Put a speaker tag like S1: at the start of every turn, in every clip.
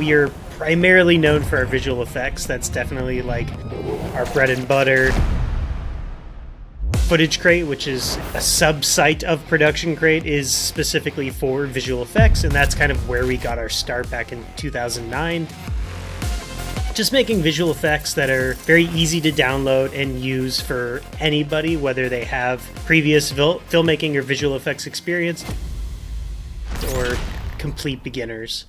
S1: We are primarily known for our visual effects. That's definitely like our bread and butter. Footage Crate, which is a sub-site of Production Crate, is specifically for visual effects, and that's kind of where we got our start back in 2009. Just making visual effects that are very easy to download and use for anybody, whether they have previous vil- filmmaking or visual effects experience or complete beginners.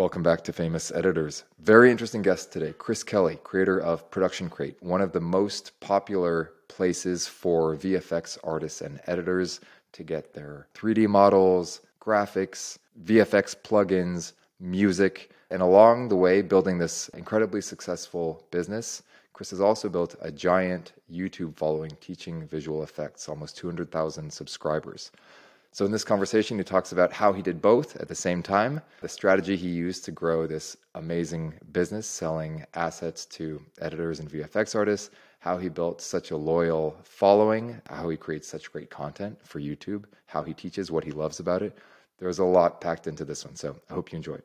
S2: Welcome back to Famous Editors. Very interesting guest today, Chris Kelly, creator of Production Crate, one of the most popular places for VFX artists and editors to get their 3D models, graphics, VFX plugins, music, and along the way, building this incredibly successful business. Chris has also built a giant YouTube following teaching visual effects, almost 200,000 subscribers. So, in this conversation, he talks about how he did both at the same time, the strategy he used to grow this amazing business selling assets to editors and VFX artists, how he built such a loyal following, how he creates such great content for YouTube, how he teaches what he loves about it. There's a lot packed into this one, so I hope you enjoy it.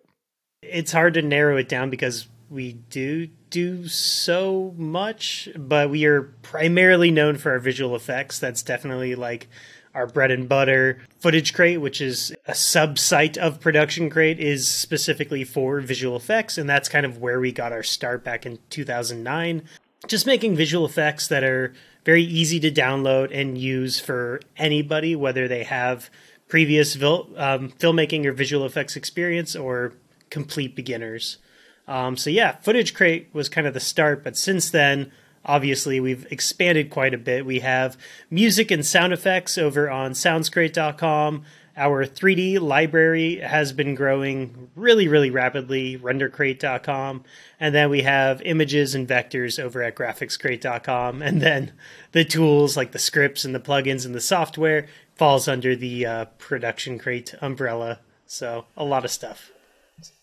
S1: It's hard to narrow it down because we do do so much, but we are primarily known for our visual effects. That's definitely like our bread and butter. Footage Crate, which is a sub-site of Production Crate, is specifically for visual effects, and that's kind of where we got our start back in 2009. Just making visual effects that are very easy to download and use for anybody, whether they have previous vil- um, filmmaking or visual effects experience or complete beginners. Um, so yeah, Footage Crate was kind of the start, but since then, obviously we've expanded quite a bit. We have music and sound effects over on soundscrate.com. Our 3D library has been growing really, really rapidly, rendercrate.com. And then we have images and vectors over at graphicscrate.com. And then the tools like the scripts and the plugins and the software falls under the uh, production crate umbrella. So a lot of stuff.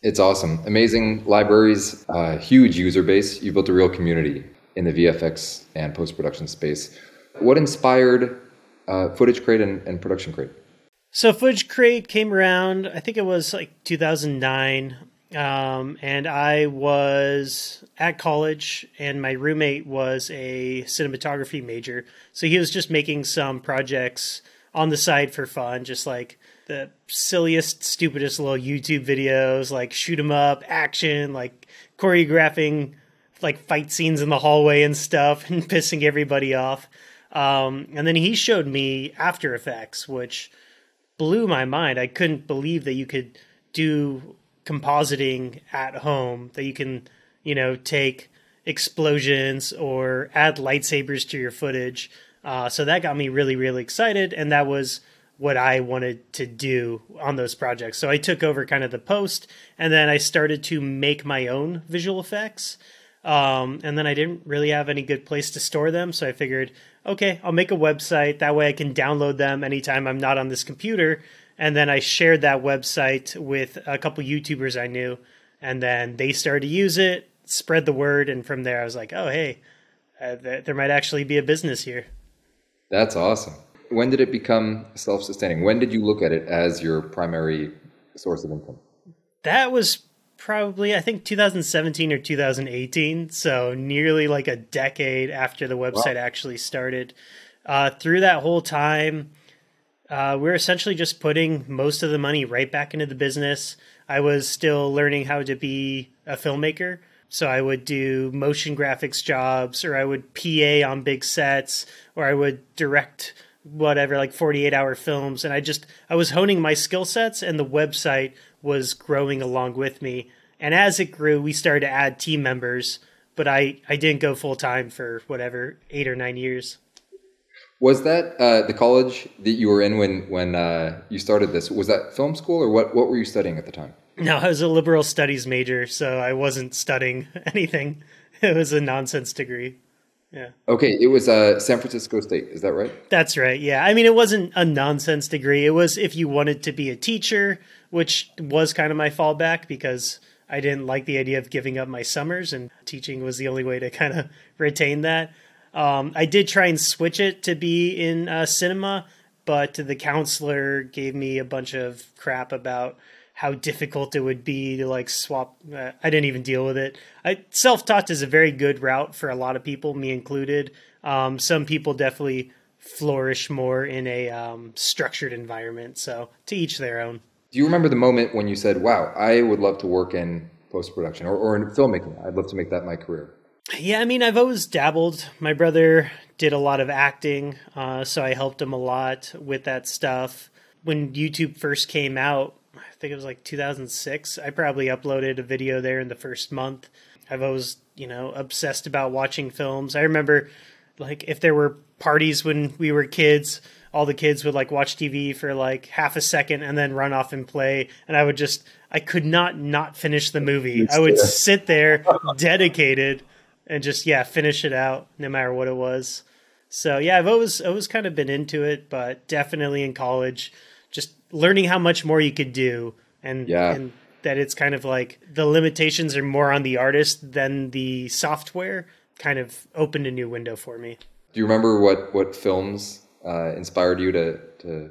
S2: It's awesome. Amazing libraries, uh, huge user base. You built a real community in the VFX and post production space. What inspired uh, Footage Crate and, and Production Crate?
S1: So Footage Crate came around, I think it was like 2009. Um, and I was at college, and my roommate was a cinematography major. So he was just making some projects on the side for fun, just like the silliest, stupidest little YouTube videos, like shoot 'em up, action, like choreographing like fight scenes in the hallway and stuff, and pissing everybody off. Um, and then he showed me After Effects, which blew my mind. I couldn't believe that you could do compositing at home, that you can, you know, take explosions or add lightsabers to your footage. Uh, so that got me really, really excited. And that was what I wanted to do on those projects. So I took over kind of the post and then I started to make my own visual effects. Um, and then I didn't really have any good place to store them. So I figured, okay, I'll make a website. That way I can download them anytime I'm not on this computer. And then I shared that website with a couple YouTubers I knew. And then they started to use it, spread the word. And from there, I was like, oh, hey, uh, th- there might actually be a business here.
S2: That's awesome. When did it become self sustaining? When did you look at it as your primary source of income?
S1: That was probably I think 2017 or 2018, so nearly like a decade after the website wow. actually started. Uh, through that whole time, uh, we're essentially just putting most of the money right back into the business. I was still learning how to be a filmmaker, so I would do motion graphics jobs, or I would PA on big sets, or I would direct whatever like 48 hour films and i just i was honing my skill sets and the website was growing along with me. And as it grew, we started to add team members, but I, I didn't go full time for whatever, eight or nine years.
S2: Was that uh, the college that you were in when, when uh, you started this? Was that film school or what, what were you studying at the time?
S1: No, I was a liberal studies major, so I wasn't studying anything. It was a nonsense degree. Yeah.
S2: Okay, it was uh, San Francisco State. Is that right?
S1: That's right. Yeah. I mean, it wasn't a nonsense degree. It was if you wanted to be a teacher, which was kind of my fallback because I didn't like the idea of giving up my summers, and teaching was the only way to kind of retain that. Um, I did try and switch it to be in uh, cinema, but the counselor gave me a bunch of crap about how difficult it would be to like swap. Uh, I didn't even deal with it. I self taught is a very good route for a lot of people, me included. Um, some people definitely flourish more in a um, structured environment. So to each their own.
S2: Do you remember the moment when you said, "Wow, I would love to work in post production or, or in filmmaking. I'd love to make that my career.
S1: Yeah, I mean, I've always dabbled. My brother did a lot of acting, uh, so I helped him a lot with that stuff. When YouTube first came out, I think it was like 2006, I probably uploaded a video there in the first month. I've always, you know, obsessed about watching films. I remember, like, if there were parties when we were kids, all the kids would like watch TV for like half a second and then run off and play. And I would just, I could not not finish the movie. I would sit there dedicated and just, yeah, finish it out no matter what it was. So yeah, I've always, always kind of been into it, but definitely in college, learning how much more you could do and,
S2: yeah.
S1: and that it's kind of like the limitations are more on the artist than the software kind of opened a new window for me.
S2: Do you remember what, what films uh, inspired you to to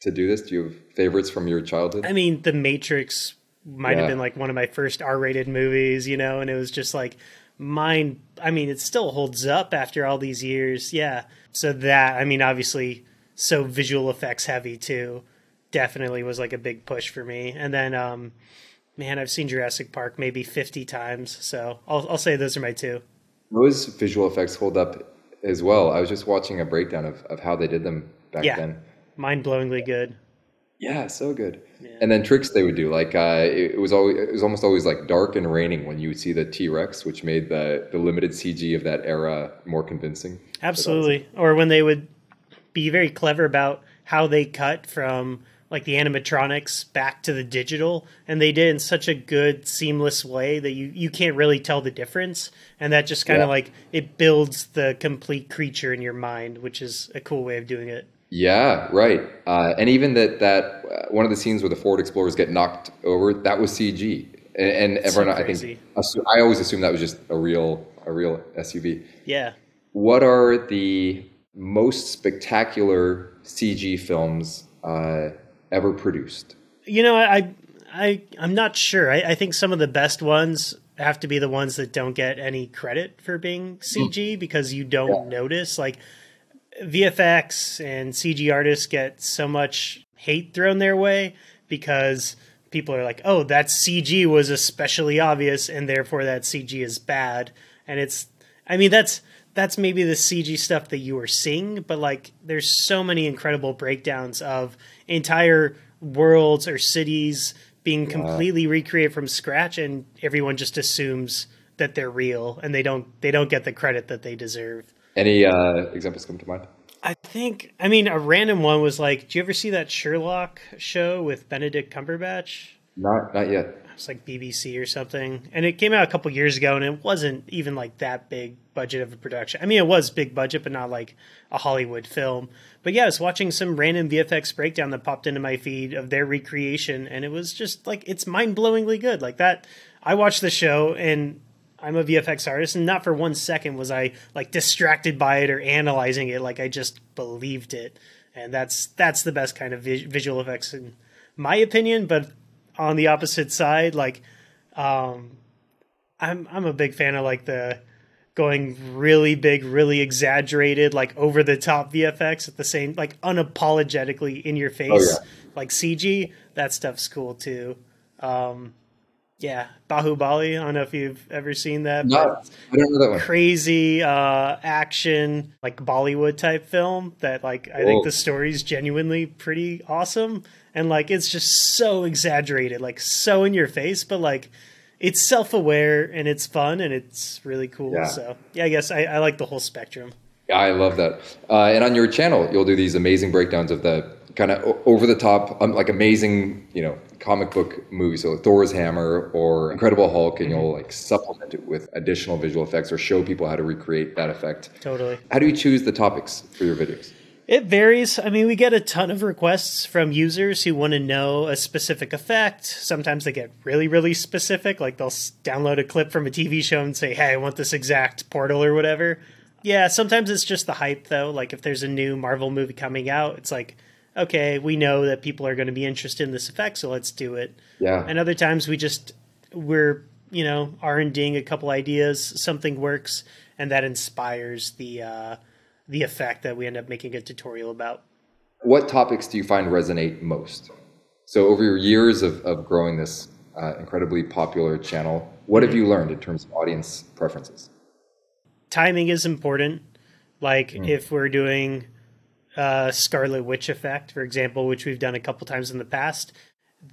S2: to do this? Do you have favorites from your childhood?
S1: I mean, The Matrix might yeah. have been like one of my first R-rated movies, you know, and it was just like mine I mean, it still holds up after all these years. Yeah. So that, I mean, obviously, so visual effects heavy too. Definitely was like a big push for me. And then, um, man, I've seen Jurassic Park maybe 50 times. So I'll, I'll say those are my two.
S2: Those visual effects hold up as well. I was just watching a breakdown of, of how they did them back yeah. then.
S1: Mind blowingly good.
S2: Yeah, so good. Yeah. And then tricks they would do, like uh, it, it, was always it was almost always like dark and raining when you would see the T Rex, which made the the limited CG of that era more convincing.
S1: Absolutely, or when they would be very clever about how they cut from like the animatronics back to the digital and they did in such a good seamless way that you you can't really tell the difference. And that just kind of yeah. like it builds the complete creature in your mind which is a cool way of doing it.
S2: Yeah right. Uh, and even that that uh, one of the scenes where the ford explorers get knocked over that was cg and, and everyone so i think i always assume that was just a real a real suv
S1: yeah.
S2: What are the most spectacular cg films uh, ever produced?
S1: You know, I I I'm not sure. I, I think some of the best ones have to be the ones that don't get any credit for being CG mm. because you don't yeah. notice. Like VFX and CG artists get so much hate thrown their way because people are like, "Oh, that CG was especially obvious, and therefore that CG is bad." And it's, I mean, that's that's maybe the CG stuff that you were seeing, but like, there's so many incredible breakdowns of entire worlds or cities being completely recreated from scratch and everyone just assumes that they're real and they don't they don't get the credit that they deserve.
S2: Any uh, examples come to mind?
S1: I think I mean a random one was like, do you ever see that Sherlock show with Benedict Cumberbatch?
S2: Not not yet.
S1: Like BBC or something, and it came out a couple years ago, and it wasn't even like that big budget of a production. I mean, it was big budget, but not like a Hollywood film. But yeah, I was watching some random VFX breakdown that popped into my feed of their recreation, and it was just like it's mind blowingly good. Like that, I watched the show, and I'm a VFX artist, and not for one second was I like distracted by it or analyzing it. Like I just believed it, and that's that's the best kind of visual effects in my opinion. But on the opposite side, like um, I'm I'm a big fan of like the going really big, really exaggerated, like over the top VFX at the same, like unapologetically in your face, oh, yeah. like CG. That stuff's cool too. Um, yeah, Bahubali. I don't know if you've ever seen that.
S2: No, I don't know that one.
S1: Crazy uh, action, like Bollywood type film. That like I Whoa. think the story's genuinely pretty awesome, and like it's just so exaggerated, like so in your face, but like it's self aware and it's fun and it's really cool. Yeah. So yeah, I guess I, I like the whole spectrum.
S2: Yeah, I love that. Uh, and on your channel, you'll do these amazing breakdowns of the kind of over the top, um, like amazing, you know, comic book movies. So Thor's Hammer or Incredible Hulk, and mm-hmm. you'll like supplement it with additional visual effects or show people how to recreate that effect.
S1: Totally.
S2: How do you choose the topics for your videos?
S1: It varies. I mean, we get a ton of requests from users who want to know a specific effect. Sometimes they get really, really specific. Like they'll download a clip from a TV show and say, "Hey, I want this exact portal or whatever." Yeah, sometimes it's just the hype though. Like if there's a new Marvel movie coming out, it's like, okay, we know that people are going to be interested in this effect, so let's do it.
S2: Yeah.
S1: And other times we just we're you know R and Ding a couple ideas, something works, and that inspires the uh, the effect that we end up making a tutorial about.
S2: What topics do you find resonate most? So over your years of, of growing this uh, incredibly popular channel, what have you learned in terms of audience preferences?
S1: Timing is important. Like if we're doing uh, Scarlet Witch effect, for example, which we've done a couple times in the past,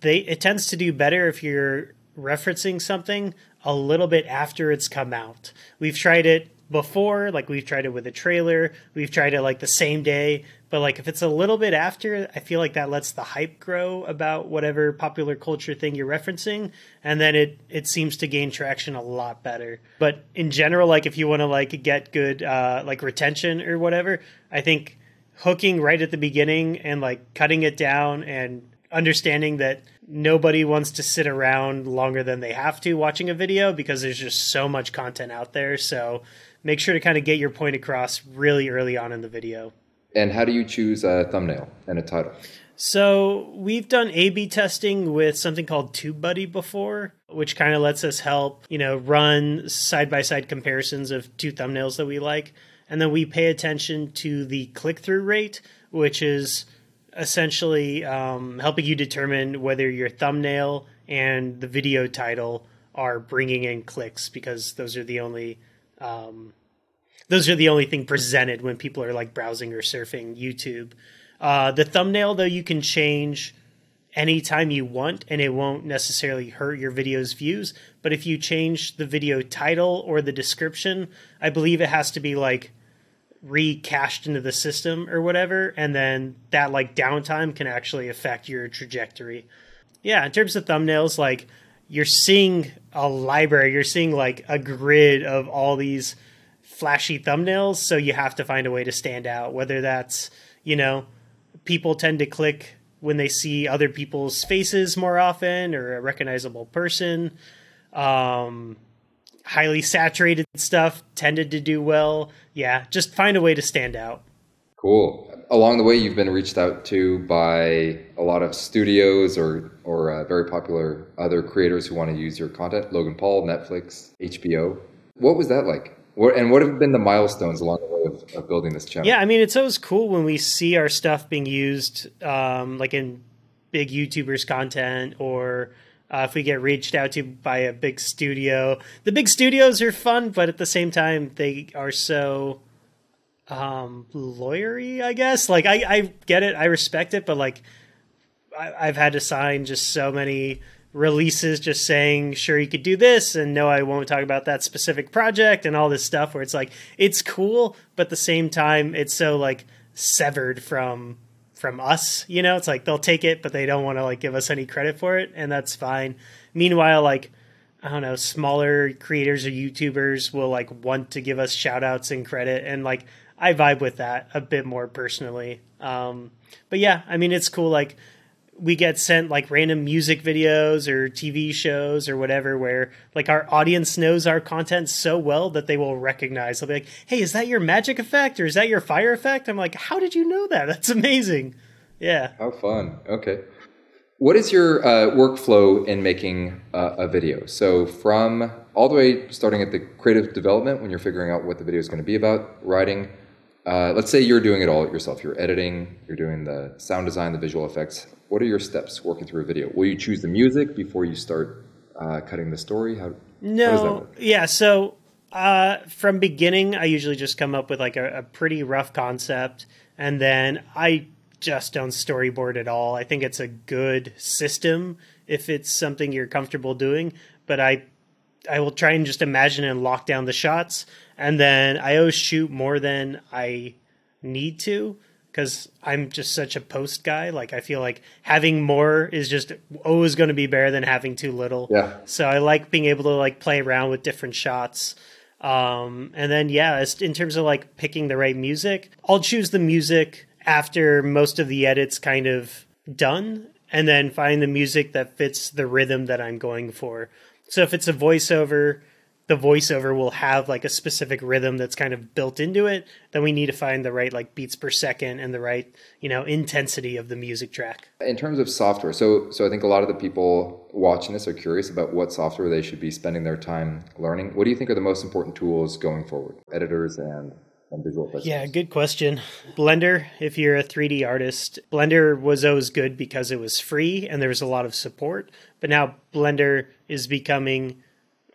S1: they it tends to do better if you're referencing something a little bit after it's come out. We've tried it before, like we've tried it with a trailer, we've tried it like the same day, but like if it's a little bit after, I feel like that lets the hype grow about whatever popular culture thing you're referencing, and then it it seems to gain traction a lot better. But in general, like if you want to like get good uh like retention or whatever, I think hooking right at the beginning and like cutting it down and understanding that nobody wants to sit around longer than they have to watching a video because there's just so much content out there. So make sure to kind of get your point across really early on in the video.
S2: And how do you choose a thumbnail and a title?
S1: So we've done A/B testing with something called TubeBuddy before, which kind of lets us help, you know, run side by side comparisons of two thumbnails that we like, and then we pay attention to the click through rate, which is essentially um, helping you determine whether your thumbnail and the video title are bringing in clicks because those are the only um, those are the only thing presented when people are like browsing or surfing YouTube. Uh, the thumbnail, though, you can change anytime you want and it won't necessarily hurt your video's views. But if you change the video title or the description, I believe it has to be like recached into the system or whatever. And then that like downtime can actually affect your trajectory. Yeah, in terms of thumbnails, like you're seeing a library, you're seeing like a grid of all these flashy thumbnails. So you have to find a way to stand out, whether that's, you know, people tend to click when they see other people's faces more often or a recognizable person. Um, highly saturated stuff tended to do well. Yeah, just find a way to stand out.
S2: Cool. Along the way, you've been reached out to by a lot of studios or or uh, very popular other creators who want to use your content. Logan Paul, Netflix, HBO. What was that like? What, and what have been the milestones along the way of, of building this channel?
S1: Yeah, I mean, it's always cool when we see our stuff being used, um, like in big YouTubers' content, or uh, if we get reached out to by a big studio. The big studios are fun, but at the same time, they are so um, lawyery, I guess. Like, I, I get it, I respect it, but like, I, I've had to sign just so many releases just saying sure you could do this and no i won't talk about that specific project and all this stuff where it's like it's cool but at the same time it's so like severed from from us you know it's like they'll take it but they don't want to like give us any credit for it and that's fine meanwhile like i don't know smaller creators or youtubers will like want to give us shout outs and credit and like i vibe with that a bit more personally um but yeah i mean it's cool like we get sent like random music videos or TV shows or whatever where like our audience knows our content so well that they will recognize. They'll be like, "Hey, is that your magic effect or is that your fire effect?" I'm like, "How did you know that? That's amazing." Yeah.
S2: How fun. Okay. What is your uh, workflow in making uh, a video? So from all the way starting at the creative development when you're figuring out what the video is going to be about, writing. Uh, let's say you're doing it all yourself. You're editing, you're doing the sound design, the visual effects. What are your steps working through a video? Will you choose the music before you start uh, cutting the story? How,
S1: No.
S2: how?
S1: Yeah, so uh, from beginning, I usually just come up with like a, a pretty rough concept, and then I just don't storyboard at all. I think it's a good system if it's something you're comfortable doing, but I I will try and just imagine and lock down the shots, and then I always shoot more than I need to because I'm just such a post guy. Like I feel like having more is just always going to be better than having too little.
S2: Yeah.
S1: So I like being able to like play around with different shots. Um, and then yeah, as in terms of like picking the right music, I'll choose the music after most of the edits kind of done, and then find the music that fits the rhythm that I'm going for. So if it's a voiceover, the voiceover will have like a specific rhythm that's kind of built into it, then we need to find the right like beats per second and the right, you know, intensity of the music track.
S2: In terms of software, so so I think a lot of the people watching this are curious about what software they should be spending their time learning. What do you think are the most important tools going forward? Editors and and visual effects.
S1: Yeah, good question. Blender, if you're a 3D artist, Blender was always good because it was free and there was a lot of support. But now Blender is becoming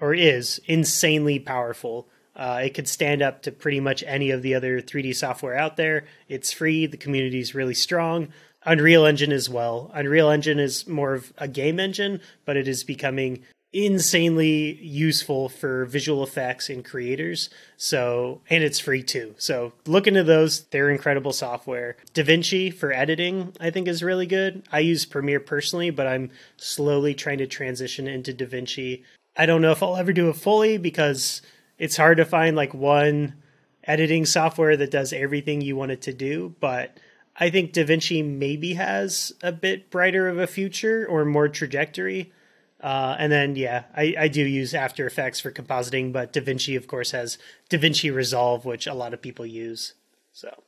S1: or is insanely powerful. Uh, it could stand up to pretty much any of the other 3D software out there. It's free. The community is really strong. Unreal Engine as well. Unreal Engine is more of a game engine, but it is becoming insanely useful for visual effects and creators. So, and it's free too. So, look into those. They're incredible software. DaVinci for editing, I think, is really good. I use Premiere personally, but I'm slowly trying to transition into DaVinci. I don't know if I'll ever do it fully because it's hard to find like one editing software that does everything you want it to do, but I think DaVinci maybe has a bit brighter of a future or more trajectory. Uh, and then, yeah, I, I do use After Effects for compositing, but DaVinci, of course, has DaVinci Resolve, which a lot of people use. So,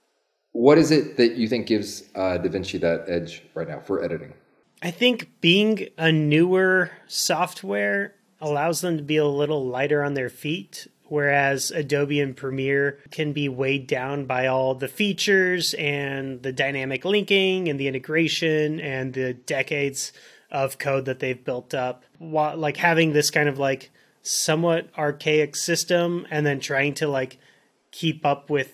S2: what is it that you think gives uh, DaVinci that edge right now for editing?
S1: I think being a newer software allows them to be a little lighter on their feet whereas Adobe and Premiere can be weighed down by all the features and the dynamic linking and the integration and the decades of code that they've built up. Like having this kind of like somewhat archaic system and then trying to like keep up with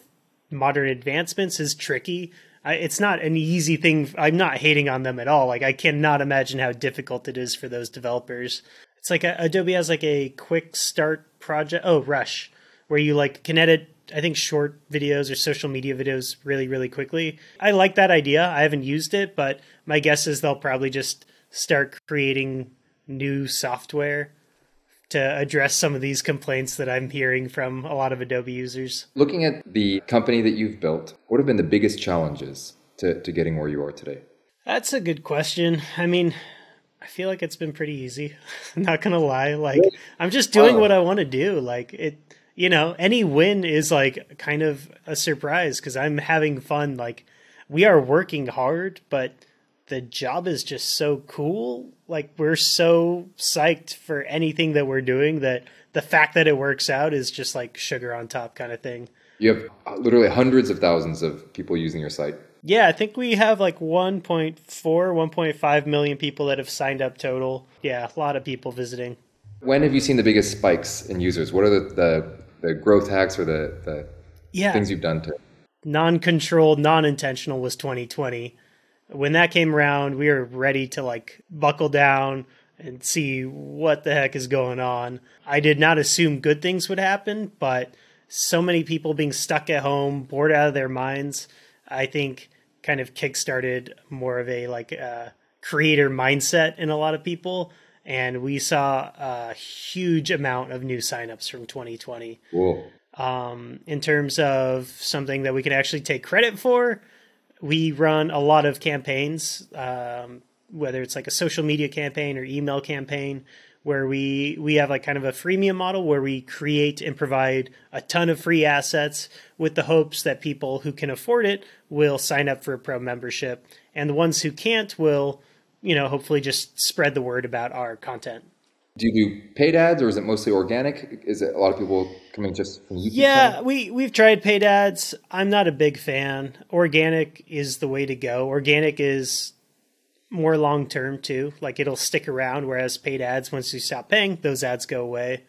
S1: modern advancements is tricky. it's not an easy thing. I'm not hating on them at all. Like I cannot imagine how difficult it is for those developers. It's like a, Adobe has like a quick start project. Oh, Rush, where you like can edit. I think short videos or social media videos really, really quickly. I like that idea. I haven't used it, but my guess is they'll probably just start creating new software to address some of these complaints that I'm hearing from a lot of Adobe users.
S2: Looking at the company that you've built, what have been the biggest challenges to, to getting where you are today?
S1: That's a good question. I mean, I feel like it's been pretty easy. I'm not gonna lie. Like I'm just doing oh. what I want to do. Like it, you know, any win is like kind of a surprise because I'm having fun. Like we are working hard, but the job is just so cool. Like we're so psyched for anything that we're doing that the fact that it works out is just like sugar on top kind of thing.
S2: You have uh, literally hundreds of thousands of people using your site.
S1: Yeah, I think we have like 1.4, 1.5 million people that have signed up total. Yeah, a lot of people visiting.
S2: When have you seen the biggest spikes in users? What are the, the, the growth hacks or the, the yeah. things you've done to?
S1: Non controlled, non intentional was 2020. When that came around, we were ready to like buckle down and see what the heck is going on. I did not assume good things would happen, but so many people being stuck at home, bored out of their minds, I think kind of kickstarted more of a like uh, creator mindset in a lot of people. And we saw a huge amount of new signups from 2020.
S2: Cool.
S1: Um, in terms of something that we can actually take credit for, we run a lot of campaigns, um, whether it's like a social media campaign or email campaign, where we we have like kind of a freemium model where we create and provide a ton of free assets with the hopes that people who can afford it will sign up for a pro membership. And the ones who can't will you know hopefully just spread the word about our content.
S2: Do you do paid ads or is it mostly organic? Is it a lot of people coming just from youtube
S1: yeah channel? we we've tried paid ads. I'm not a big fan. Organic is the way to go. Organic is more long term too. Like it'll stick around, whereas paid ads, once you stop paying, those ads go away.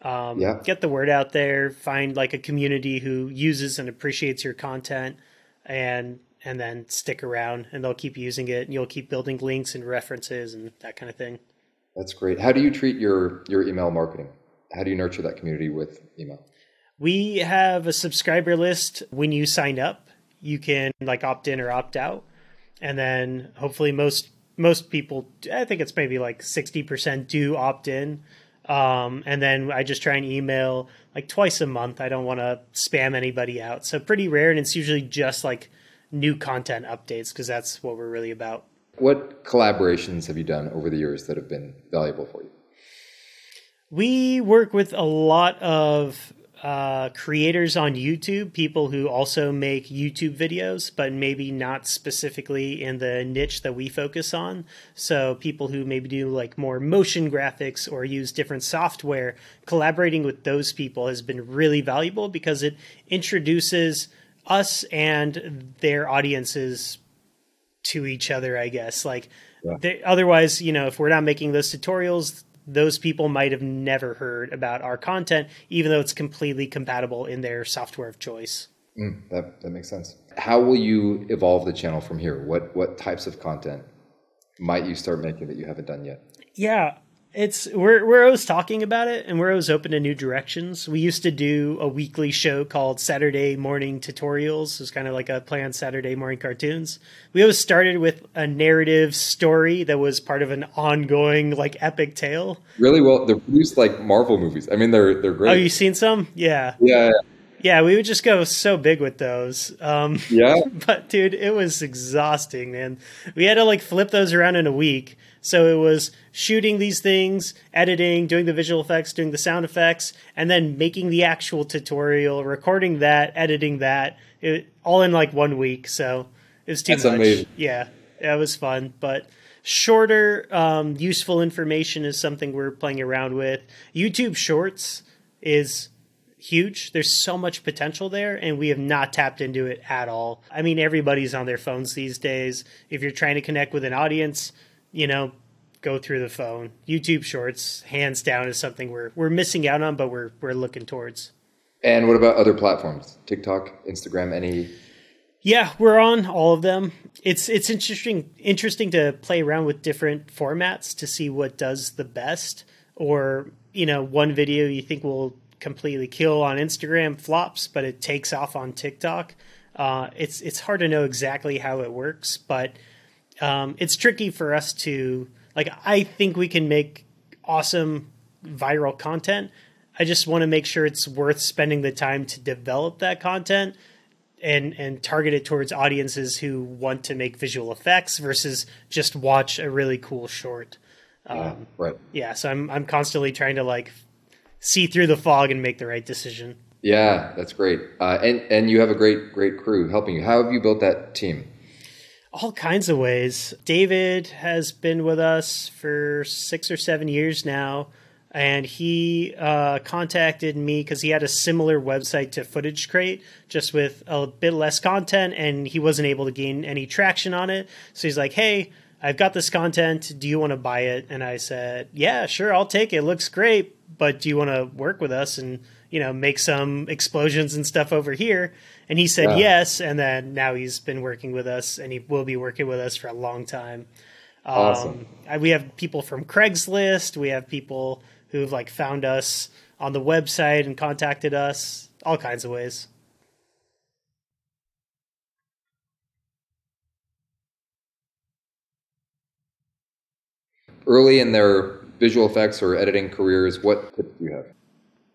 S1: Um, yeah. Get the word out there. Find like a community who uses and appreciates your content, and and then stick around, and they'll keep using it, and you'll keep building links and references and that kind of thing.
S2: That's great. How do you treat your your email marketing? How do you nurture that community with email?
S1: We have a subscriber list. When you sign up, you can like opt in or opt out and then hopefully most most people i think it's maybe like 60% do opt in. Um, and then i just try and email like twice a month. I don't want to spam anybody out. So pretty rare and it's usually just like new content updates because that's what we're really about.
S2: What collaborations have you done over the years that have been valuable for you?
S1: We work with a lot of uh, creators on YouTube, people who also make YouTube videos, but maybe not specifically in the niche that we focus on. So, people who maybe do like more motion graphics or use different software, collaborating with those people has been really valuable because it introduces us and their audiences to each other, I guess. Like, yeah. they, otherwise, you know, if we're not making those tutorials, those people might have never heard about our content, even though it's completely compatible in their software of choice.
S2: Mm, that that makes sense. How will you evolve the channel from here? What what types of content might you start making that you haven't done yet?
S1: Yeah, it's we're we're always talking about it and we're always open to new directions. We used to do a weekly show called Saturday Morning Tutorials. It was kind of like a play on Saturday morning cartoons. We always started with a narrative story that was part of an ongoing like epic tale.
S2: Really well they're produced like Marvel movies. I mean they're they're great.
S1: Oh, you seen some? Yeah.
S2: Yeah.
S1: Yeah, we would just go so big with those. Um,
S2: yeah.
S1: But dude, it was exhausting, man. We had to like flip those around in a week so it was shooting these things, editing, doing the visual effects, doing the sound effects, and then making the actual tutorial, recording that, editing that, it, all in like one week. So it was too That's much. Amazing. Yeah, it was fun, but shorter, um, useful information is something we're playing around with. YouTube Shorts is huge. There's so much potential there, and we have not tapped into it at all. I mean, everybody's on their phones these days. If you're trying to connect with an audience, you know, go through the phone. YouTube Shorts, hands down, is something we're we're missing out on, but we're we're looking towards.
S2: And what about other platforms? TikTok, Instagram, any?
S1: Yeah, we're on all of them. It's it's interesting interesting to play around with different formats to see what does the best. Or you know, one video you think will completely kill on Instagram flops, but it takes off on TikTok. Uh, it's it's hard to know exactly how it works, but um, it's tricky for us to like. I think we can make awesome viral content. I just want to make sure it's worth spending the time to develop that content and and target it towards audiences who want to make visual effects versus just watch a really cool short.
S2: Um, yeah, right.
S1: Yeah, so I'm I'm constantly trying to like see through the fog and make the right decision.
S2: Yeah, that's great. Uh, and and you have a great great crew helping you. How have you built that team?
S1: All kinds of ways. David has been with us for six or seven years now, and he uh, contacted me because he had a similar website to Footage Crate, just with a bit less content, and he wasn't able to gain any traction on it. So he's like, "Hey, I've got this content. Do you want to buy it?" And I said, "Yeah, sure, I'll take it. it looks great, but do you want to work with us and you know make some explosions and stuff over here?" And he said yes, and then now he's been working with us, and he will be working with us for a long time. Um, awesome. we have people from Craigslist. We have people who've like found us on the website and contacted us, all kinds of ways.
S2: Early in their visual effects or editing careers, what tips do you have?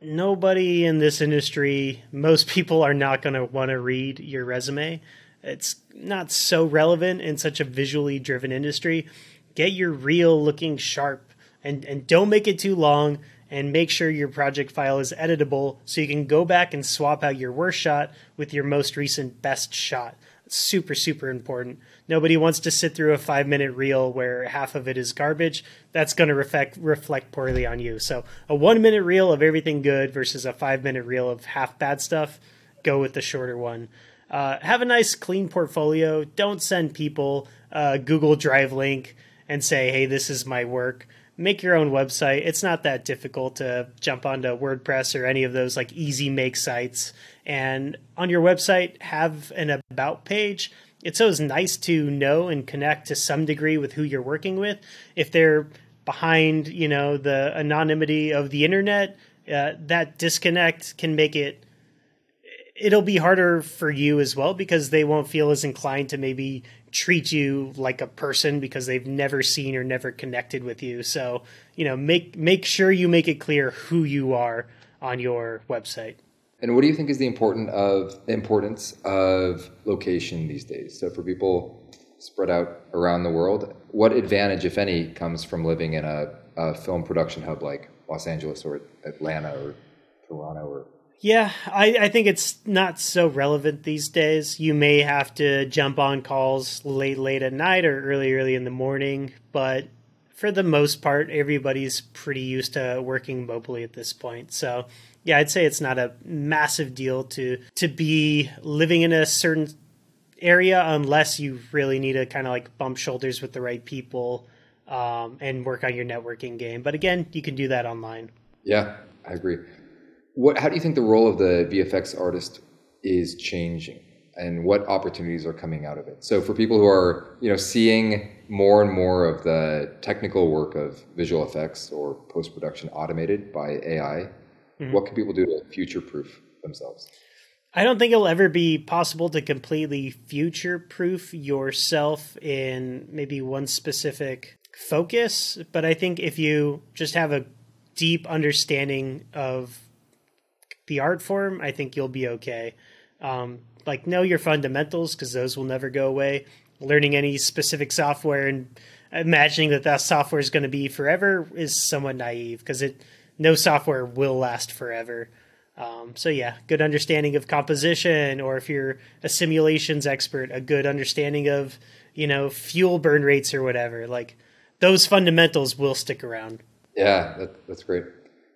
S1: Nobody in this industry, most people are not going to want to read your resume. It's not so relevant in such a visually driven industry. Get your reel looking sharp and, and don't make it too long and make sure your project file is editable so you can go back and swap out your worst shot with your most recent best shot super super important. Nobody wants to sit through a five minute reel where half of it is garbage. That's going to reflect reflect poorly on you. So a one minute reel of everything good versus a five minute reel of half bad stuff go with the shorter one. Uh, have a nice clean portfolio. Don't send people a google drive link and say hey this is my work make your own website. It's not that difficult to jump onto wordpress or any of those like easy make sites. And on your website have an about page. It's always nice to know and connect to some degree with who you're working with. If they're behind you know the anonymity of the internet uh, that disconnect can make it it'll be harder for you as well because they won't feel as inclined to maybe treat you like a person because they've never seen or never connected with you so you know make make sure you make it clear who you are on your website
S2: and what do you think is the important of the importance of location these days? So for people spread out around the world, what advantage, if any, comes from living in a, a film production hub like Los Angeles or Atlanta or Toronto or
S1: yeah, I, I think it's not so relevant these days. You may have to jump on calls late, late at night or early, early in the morning, but for the most part, everybody's pretty used to working mobily at this point. So, yeah, I'd say it's not a massive deal to to be living in a certain area unless you really need to kind of like bump shoulders with the right people um, and work on your networking game. But again, you can do that online.
S2: Yeah, I agree. What? How do you think the role of the VFX artist is changing, and what opportunities are coming out of it? So for people who are you know seeing more and more of the technical work of visual effects or post production automated by AI, mm-hmm. what can people do to future proof themselves?
S1: I don't think it'll ever be possible to completely future proof yourself in maybe one specific focus, but I think if you just have a deep understanding of the art form, I think you'll be okay. Um, like know your fundamentals because those will never go away. Learning any specific software and imagining that that software is going to be forever is somewhat naive because it no software will last forever. Um, so yeah, good understanding of composition, or if you're a simulations expert, a good understanding of you know fuel burn rates or whatever. Like those fundamentals will stick around.
S2: Yeah, that, that's great.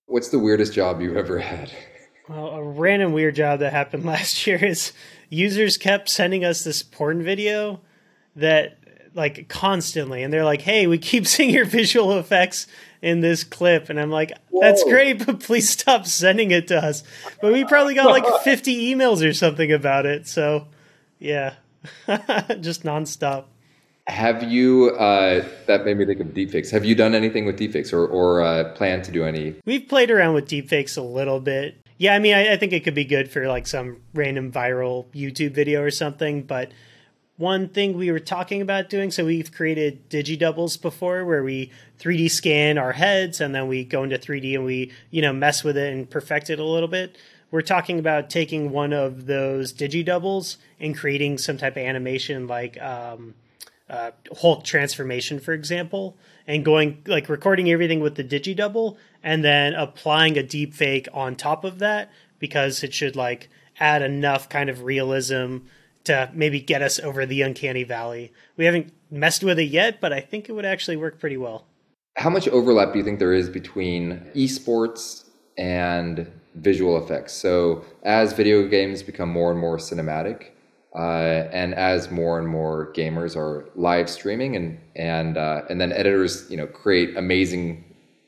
S2: What's the weirdest job you've ever had?
S1: Well, a random weird job that happened last year is users kept sending us this porn video that like constantly and they're like hey we keep seeing your visual effects in this clip and i'm like that's Whoa. great but please stop sending it to us. But we probably got like 50 emails or something about it so yeah. Just nonstop.
S2: Have you uh, that made me think of deepfakes. Have you done anything with deepfakes or, or uh, plan to do any?
S1: We've played around with deepfakes a little bit yeah, I mean, I, I, think it could be good for like some random viral YouTube video or something. But one thing we were talking about doing, so we've created digi doubles before, where we 3D scan our heads and then we go into 3D and we you know mess with it and perfect it a little bit. We're talking about taking one of those digi doubles and creating some type of animation like um, uh, Hulk transformation, for example, and going like recording everything with the digi double and then applying a deep fake on top of that because it should like add enough kind of realism to maybe get us over the uncanny valley. We haven't messed with it yet, but I think it would actually work pretty well.
S2: How much overlap do you think there is between esports and visual effects? So, as video games become more and more cinematic, uh, and as more and more gamers are live streaming, and and uh, and then editors, you know, create amazing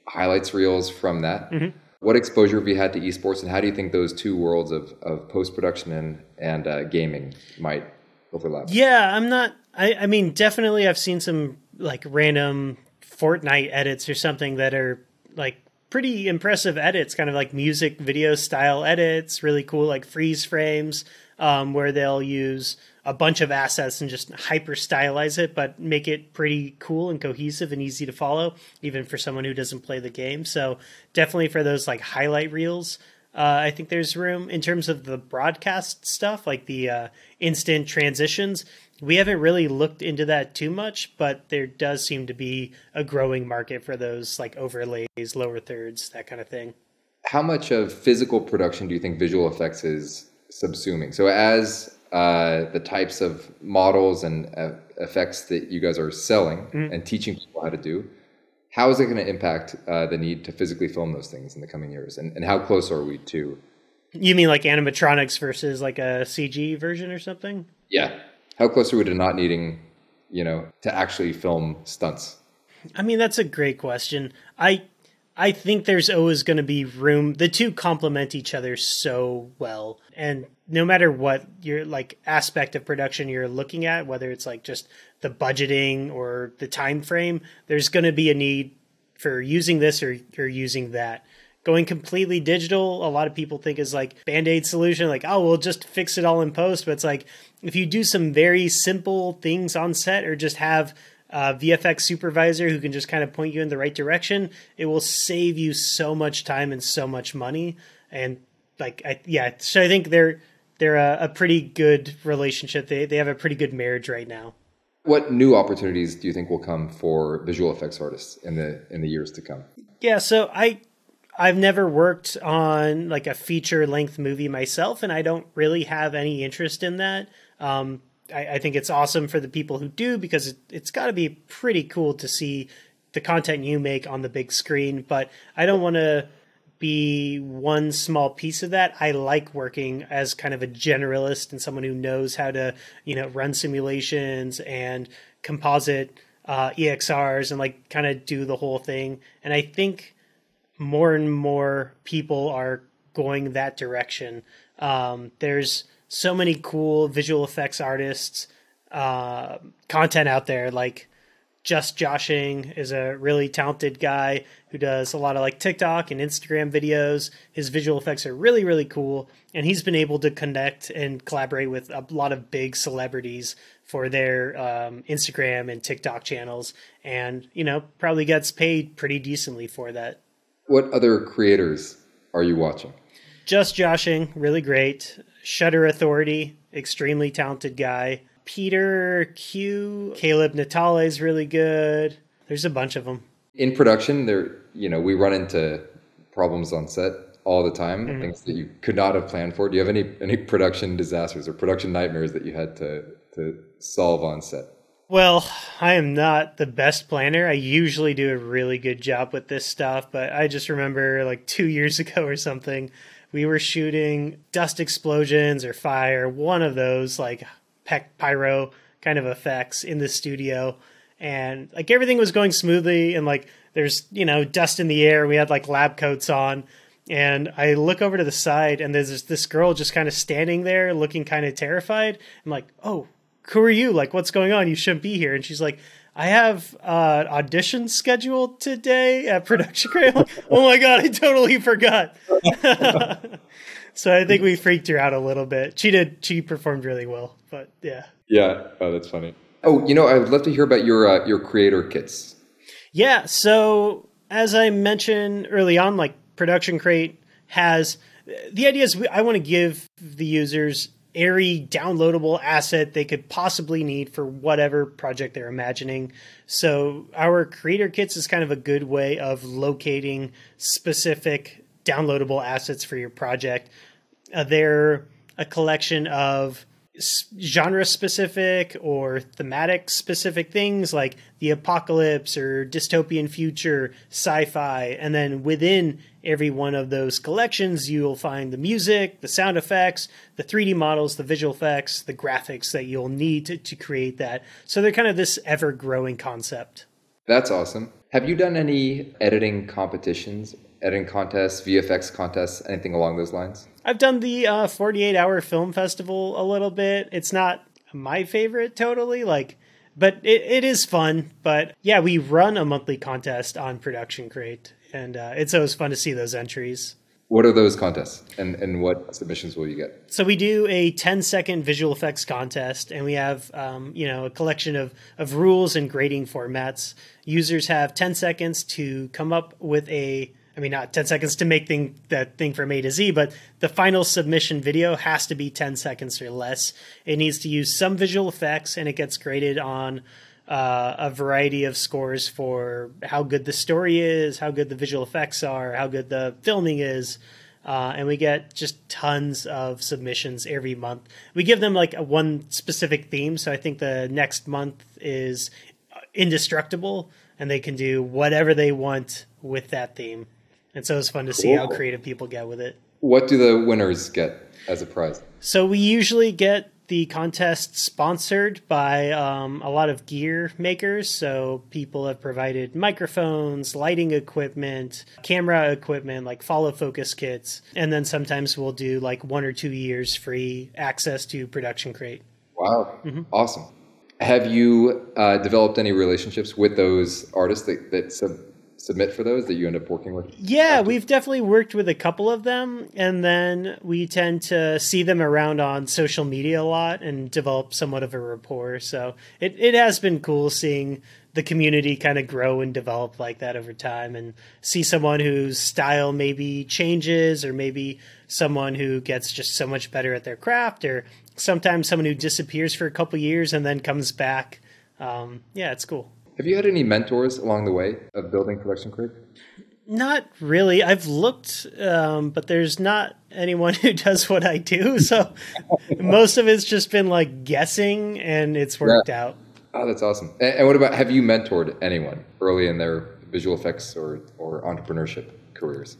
S2: highlights reels from that. Mm-hmm. What exposure have you had to esports, and how do you think those two worlds of, of post production and and uh, gaming might overlap?
S1: Yeah, I'm not. I, I mean, definitely, I've seen some like random Fortnite edits or something that are like pretty impressive edits, kind of like music video style edits, really cool like freeze frames, um, where they'll use a bunch of assets and just hyper stylize it, but make it pretty cool and cohesive and easy to follow, even for someone who doesn't play the game. So definitely for those like highlight reels, uh, I think there's room in terms of the broadcast stuff, like the uh, instant transitions. We haven't really looked into that too much, but there does seem to be a growing market for those like overlays, lower thirds, that kind of thing.
S2: How much of physical production do you think visual effects is subsuming? So as uh, the types of models and uh, effects that you guys are selling mm-hmm. and teaching people how to do, how is it going to impact uh, the need to physically film those things in the coming years? And, and how close are we to?
S1: You mean like animatronics versus like a CG version or something?
S2: Yeah. How close are we to not needing, you know, to actually film stunts?
S1: I mean, that's a great question. I I think there's always going to be room. The two complement each other so well. And no matter what your like aspect of production you're looking at, whether it's like just the budgeting or the time frame, there's going to be a need for using this or, you're using that. Going completely digital, a lot of people think is like band-aid solution, like, oh, we'll just fix it all in post. But it's like if you do some very simple things on set or just have uh, VFX supervisor who can just kind of point you in the right direction, it will save you so much time and so much money. And like, I, yeah, so I think they're they're a, a pretty good relationship. They they have a pretty good marriage right now.
S2: What new opportunities do you think will come for visual effects artists in the in the years to come?
S1: Yeah, so I I've never worked on like a feature length movie myself, and I don't really have any interest in that. Um, I, I, think it's awesome for the people who do because it, it's got to be pretty cool to see the content you make on the big screen. But I don't want to be one small piece of that. I like working as kind of a generalist and someone who knows how to, you know, run simulations and composite uh, EXRs and like kind of do the whole thing. And I think more and more people are going that direction. Um, there's so many cool visual effects artists uh, content out there. Like Just Joshing is a really talented guy who does a lot of like TikTok and Instagram videos. His visual effects are really really cool, and he's been able to connect and collaborate with a lot of big celebrities for their um, Instagram and TikTok channels, and you know probably gets paid pretty decently for that.
S2: What other creators are you watching?
S1: Just Joshing, really great. Shutter Authority, extremely talented guy. Peter Q, Caleb Natale is really good. There's a bunch of them.
S2: In production, there, you know, we run into problems on set all the time, mm-hmm. things that you could not have planned for. Do you have any any production disasters or production nightmares that you had to to solve on set?
S1: Well, I am not the best planner. I usually do a really good job with this stuff, but I just remember like 2 years ago or something, we were shooting dust explosions or fire, one of those like pyro kind of effects in the studio. And like everything was going smoothly and like there's you know dust in the air. We had like lab coats on. And i look over to the side and there's this, this girl just kind of standing there looking kind of terrified. I'm like oh who are you? Like what's going on? You shouldn't be here. And she's like I have uh, audition scheduled today at Production Crate. Oh my god, I totally forgot. so I think we freaked her out a little bit. She did. She performed really well, but yeah.
S2: Yeah. Oh, that's funny. Oh, you know, I would love to hear about your uh, your creator kits.
S1: Yeah. So as I mentioned early on, like Production Crate has the idea is I want to give the users airy downloadable asset they could possibly need for whatever project they're imagining. So our creator kits is kind of a good way of locating specific downloadable assets for your project. Uh, they're a collection of genre specific or thematic specific things like the apocalypse or dystopian future, sci fi. And then within every one of those collections, you'll find the music, the sound effects, the 3D models, the visual effects, the graphics that you'll need to, to create that. So they're kind of this ever growing concept.
S2: That's awesome. Have you done any editing competitions, editing contests, VFX contests, anything along those lines?
S1: I've done the uh, 48 hour film festival a little bit. It's not my favorite totally, like, but it, it is fun. But yeah, we run a monthly contest on Production Crate, and uh, it's always fun to see those entries.
S2: What are those contests, and and what submissions will you get?
S1: So we do a 10 second visual effects contest, and we have um, you know a collection of of rules and grading formats. Users have 10 seconds to come up with a I mean, not 10 seconds to make thing that thing from A to Z, but the final submission video has to be 10 seconds or less. It needs to use some visual effects, and it gets graded on uh, a variety of scores for how good the story is, how good the visual effects are, how good the filming is. Uh, and we get just tons of submissions every month. We give them like a one specific theme. So I think the next month is indestructible, and they can do whatever they want with that theme. And so it's fun to cool. see how creative people get with it.
S2: What do the winners get as a prize?
S1: So we usually get the contest sponsored by um, a lot of gear makers. So people have provided microphones, lighting equipment, camera equipment, like follow focus kits. And then sometimes we'll do like one or two years free access to Production Crate.
S2: Wow. Mm-hmm. Awesome. Have you uh, developed any relationships with those artists that, that sub- submit for those that you end up working with?
S1: Yeah, after? we've definitely worked with a couple of them, and then we tend to see them around on social media a lot and develop somewhat of a rapport. So it, it has been cool seeing the community kind of grow and develop like that over time and see someone whose style maybe changes or maybe someone who gets just so much better at their craft or sometimes someone who disappears for a couple years and then comes back um, yeah it's cool
S2: have you had any mentors along the way of building Production Crate?
S1: Not really. I've looked, um, but there's not anyone who does what I do. So most of it's just been like guessing, and it's worked yeah. out.
S2: Oh, that's awesome. And, and what about have you mentored anyone early in their visual effects or, or entrepreneurship careers?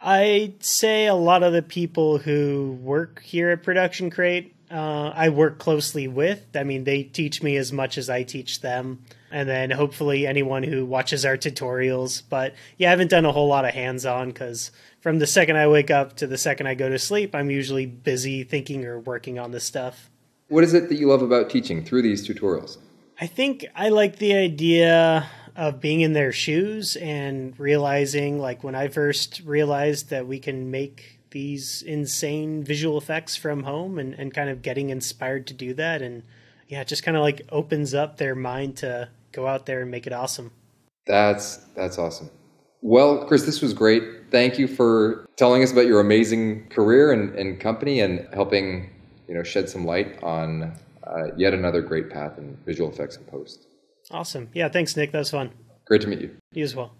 S1: I'd say a lot of the people who work here at Production Crate, uh, I work closely with. I mean, they teach me as much as I teach them. And then hopefully anyone who watches our tutorials. But yeah, I haven't done a whole lot of hands on because from the second I wake up to the second I go to sleep, I'm usually busy thinking or working on this stuff.
S2: What is it that you love about teaching through these tutorials?
S1: I think I like the idea of being in their shoes and realizing, like, when I first realized that we can make these insane visual effects from home and, and kind of getting inspired to do that. And yeah, it just kind of like opens up their mind to go out there and make it awesome.
S2: That's that's awesome. Well, Chris, this was great. Thank you for telling us about your amazing career and, and company and helping you know shed some light on uh, yet another great path in visual effects and post.
S1: Awesome. Yeah, thanks, Nick. That was fun.
S2: Great to meet you.
S1: You as well.